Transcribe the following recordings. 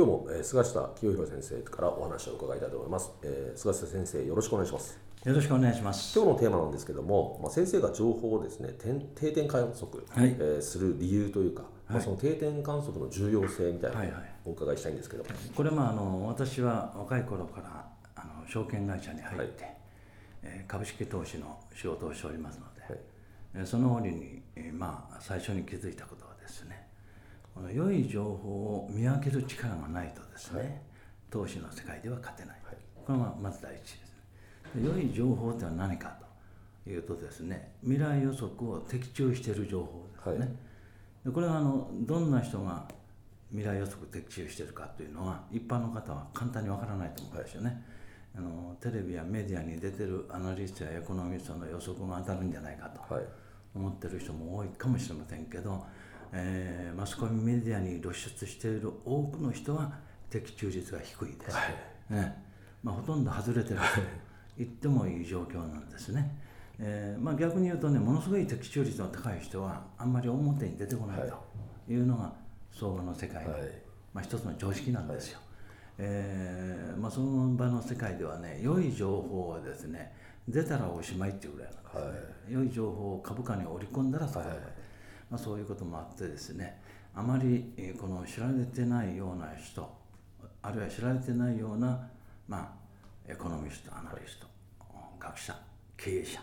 今日も、えー、菅下清弘先生からお話を伺いたいと思います、えー、菅下先生よろしくお願いします。よろしくお願いします。今日のテーマなんですけども、まあ、先生が情報をですね定点観測、はい、えー、する理由というか、はい、まあ、その定点観測の重要性みたいなのをお伺いしたいんですけど、はい。はい、これまああの私は若い頃からあの証券会社に入って、はい、えー、株式投資の仕事をしておりますので、はい、その折に、えー、まあ最初に気づいたことはですねこの良い情報を見分ける力がないとですね、はい、投資の世界では勝てない、これはまず第一です良い情報ってのは何かというとですね未来予測を的中している情報ですね、はい、でこれはあのどんな人が未来予測的中しているかというのは一般の方は簡単にわからないと思うんですよね、はい、あのテレビやメディアに出てるアナリストやエコノミストの予測が当たるんじゃないかと思ってる人も多いかもしれませんけど、えー、マスコミメディアに露出している多くの人は的中率が低いです、はい、ねまあ、ほとんど外れてる言ってもいい状況なんですね。えーまあ、逆に言うとねものすごい的中率の高い人はあんまり表に出てこないとい。うのが相場の世界の、はい、まあ、一つの常識なんですよ。はい、えー、まあ、その場の世界ではね良い情報はですね出たらおしまいっていうぐらいなんですね、はい、良い情報を株価に織り込んだらそこまで、まあ、そういうこともあってですねあまりこの知られてないような人あるいは知られてないようなまあエコノミストアナリスト学者経営者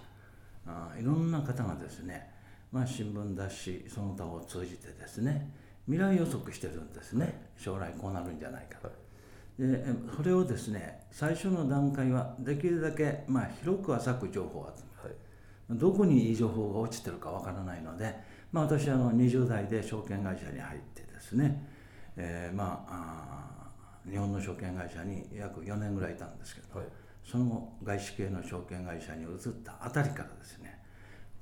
あいろんな方がですね、まあ、新聞雑誌その他を通じてですね未来予測してるんですね。将来こうなるんじゃないかと。でそれをですね最初の段階はできるだけ、まあ、広く浅く情報を集める、はい、どこにいい情報が落ちてるかわからないので、まあ、私はあの20代で証券会社に入ってですね、えー、まあ日本の証券会社に約4年ぐらいいたんですけど、はい。その後外資系の証券会社に移ったあたりからですね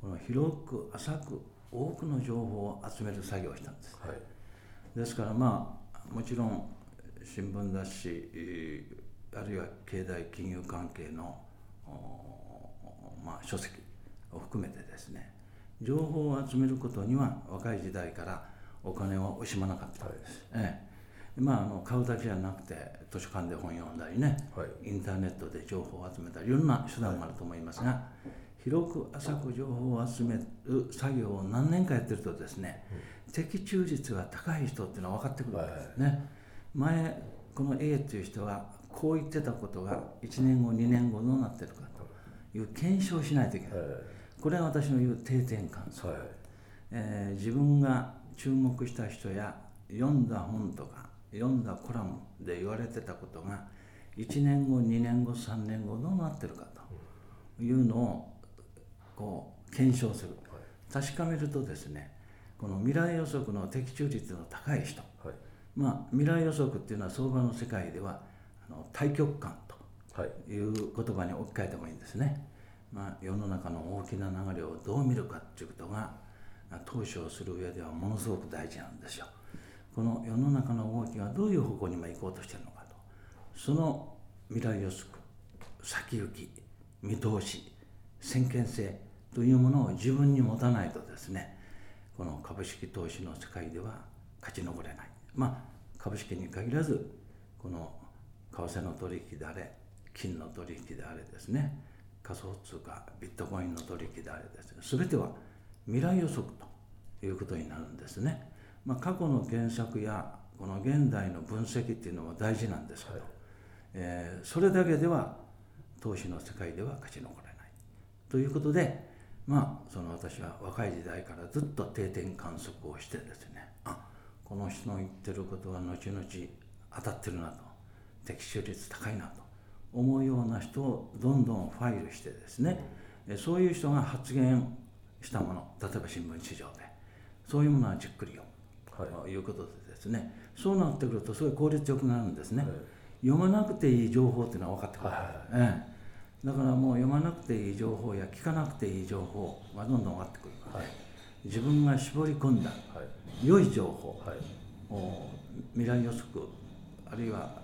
この広く浅く多くの情報を集める作業をしたんです、はい、ですからまあもちろん新聞雑誌あるいは経済金融関係の、まあ、書籍を含めてですね情報を集めることには若い時代からお金を惜しまなかった。はい、ええ。まあ、あの買うだけじゃなくて図書館で本読んだりね、はい、インターネットで情報を集めたりいろんな手段があると思いますが、はい、広く浅く情報を集める作業を何年かやってるとですね、うん、的中率が高い人っていうのは分かってくるんですね、はい、前この A っていう人はこう言ってたことが1年後2年後どうなってるかという検証しないといけない、これは私の言う定点観測、えー、自分が注目した人や読んだ本とか読んだコラムで言われてたことが1年後2年後3年後どうなってるかというのをこう検証する。確かめるとですねこの未来予測の的中率の高い人、はい、まあ未来予測っていうのは相場の世界ではあの対極観という言葉に置き換えてもいいんですね、まあ、世の中の大きな流れをどう見るかっていうことが投資をする上ではものすごく大事なんですよ。この世の中の動きがどういう方向に今行こうとしてるのかとその未来予測先行き見通し先見性というものを自分に持たないとですねこの株式投資の世界では勝ち残れないまあ株式に限らずこの為替の取引であれ金の取引であれですね仮想通貨ビットコインの取引であれですね全ては未来予測ということになるんですね。まあ、過去の検索やこの現代の分析っていうのも大事なんですけど、はい、えー、それだけでは投資の世界では勝ち残れない。ということでまあその私は若い時代からずっと定点観測をしてですねあこの人の言ってることは後々当たってるなと。的中率高いなと思うような人をどんどんファイルしてですね、そういう人が発言したもの例えば新聞市場で。そういうものはじっくり読む、はい、ということでですね。そうなってくるとすごい効率よくなるんですね、はい、読まなくていい情報っていうのは分かってくる、はいええ、だからもう読まなくていい情報や聞かなくていい情報がどんどん分かってくる。ので、自分が絞り込んだ良い情報を未来予測あるいは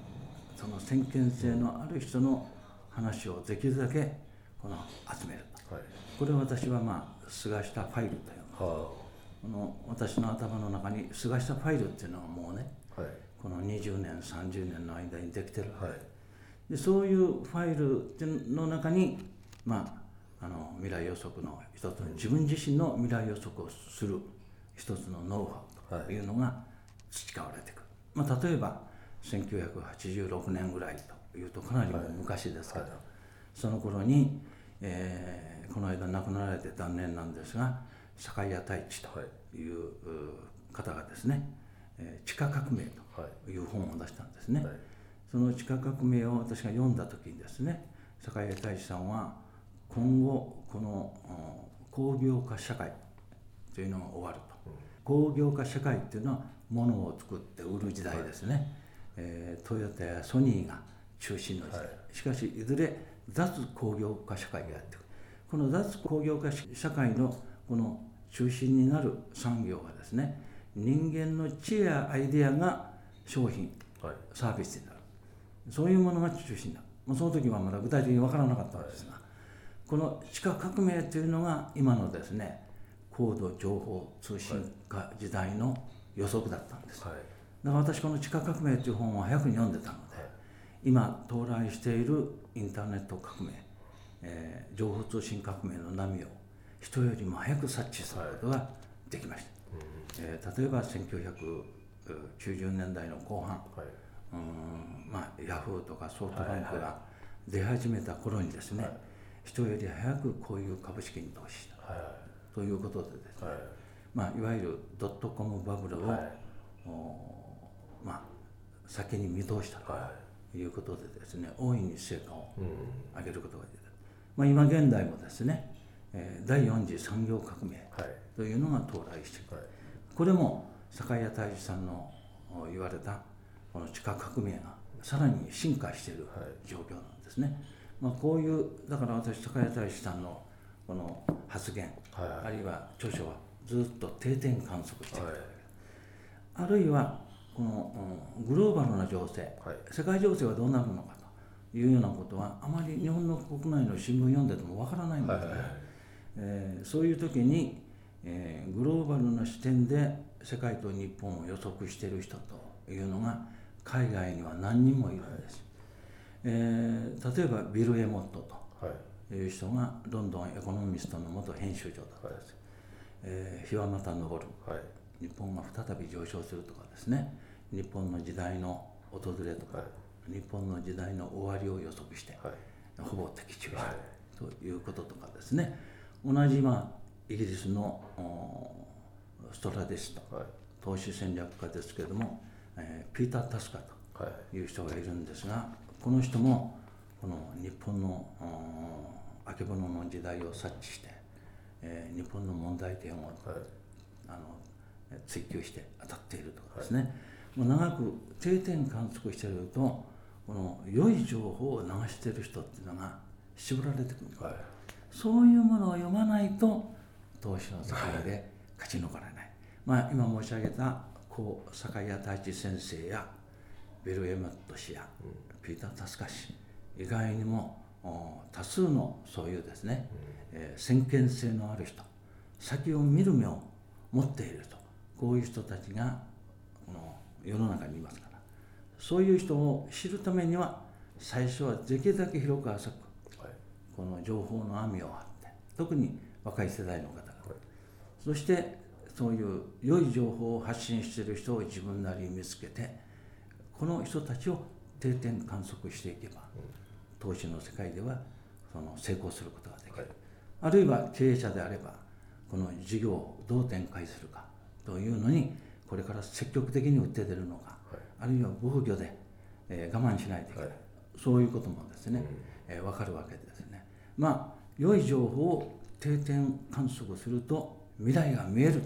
その先見性のある人の話をできるだけこの集める。と、はい、これを私はまあ菅下ファイルというの、はあ、この私の頭の中に菅下ファイルっていうのはもうね、はい、この20年30年の間にできてる、はい、でそういうファイルの中にまああの未来予測の一つの自分自身の未来予測をする一つのノウハウというのが培われていく、まあ、例えば1986年ぐらいというとかなり昔ですけど、はい。はい、その頃に、えー、この間亡くなられて残念なんですが坂井太一という方がですね「地下革命」という本を出したんですね。はい、その地下革命を私が読んだ時にですね坂井太一さんは今後この工業化社会というのが終わると、うん、工業化社会っていうのは物を作って売る時代ですね、えー、トヨタやソニーが中心の時代、はい、しかしいずれ脱工業化社会がやってくる。この脱工業化社会のこの中心になる産業がですね人間の知恵やアイデアが商品、はい、サービスになる。そういうものが中心だ。もうその時はまだ具体的に分からなかったんですが、はい、この地下革命というのが今のですね高度情報通信化時代の予測だったんです、はいだから私この「地下革命」という本を早くに読んでたので今到来しているインターネット革命、えー、情報通信革命の波を人よりも早く察知することができました、はい、えー、例えば1990年代の後半、はい、うんまあ、ヤフーとかソフトバンクが出始めた頃にですね、はい、人より早くこういう株式に投資した、はい、ということでですね、はい。まあ、いわゆるドットコムバブルを、はいまあ、先に見通したということでですね、大いに成果を上げることができる、まあ、今現代もですね、えー、第4次産業革命というのが到来してくる、これも酒屋太一さんの言われたこの地下革命がさらに進化してい。る状況なんですね、まあ、こういうだから私酒屋太一さんのこの発言、あるいは著書はずっと定点観測してい。る、あるいはグローバルな情勢、はい、世界情勢はどうなるのかというようなことはあまり日本の国内の新聞読んでてもわからないんですね、はいはい、えー、そういう時に、えー、グローバルな視点で世界と日本を予測している人というのが海外には何人もいるんです、えー、例えばビル・エモットとい。う人がロンドンエコノミストの元編集長だったんです、はい、えー、日はまた昇る、はい。日本が再び上昇するとかですね日本の時代の訪れとか、はい、日本の時代の終わりを予測して、はい、ほぼ的中した、ということとかですね。同じ、まあ、イギリスのストラディスト、投資戦略家ですけれども、えー、ピーター・タスカという人がいるんですが、この人もこの日本のあけぼのの時代を察知して、えー、日本の問題点を、あの追求して当たっているとかですね、長く定点観測しているとこの良い情報を流している人っていうのが絞られてくる、はい、そういうものを読まないと投資の世界で勝ち残れない、はい、まあ今申し上げたこう坂谷太一先生やベル・エマット氏や、うん、ピーター・タスカ氏以外にも多数のそういうですね、うん、えー、先見性のある人先を見る目を持っているとこういう人たちが世の中にいますから。そういう人を知るためには最初はできるだけ広く浅く、はい、この情報の網を張って特に若い世代の方が、はい、そしてそういう良い情報を発信している人を自分なりに見つけてこの人たちを定点観測していけば、投資の世界ではその成功することができる、はい、あるいは経営者であればこの事業をどう展開するかというのにこれから積極的に打って出るのか、はい、あるいは防御で、えー、我慢しないといけない、はい、そういうこともですね、うん、えー、分かるわけですね。まあ良い情報を定点観測すると未来が見える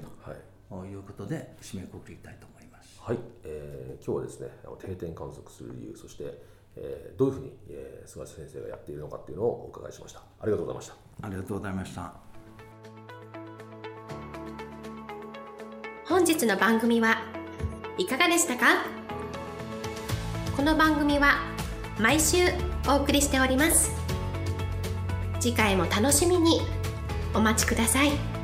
ということで締めくくりたいと思います。はい、えー、今日はですね定点観測する理由そして、えー、どういうふうに、えー、菅先生がやっているのかっていうのをお伺いしました。ありがとうございました。ありがとうございました。本日の番組はいかがでしたか？この番組は毎週お送りしております次回も楽しみにお待ちください。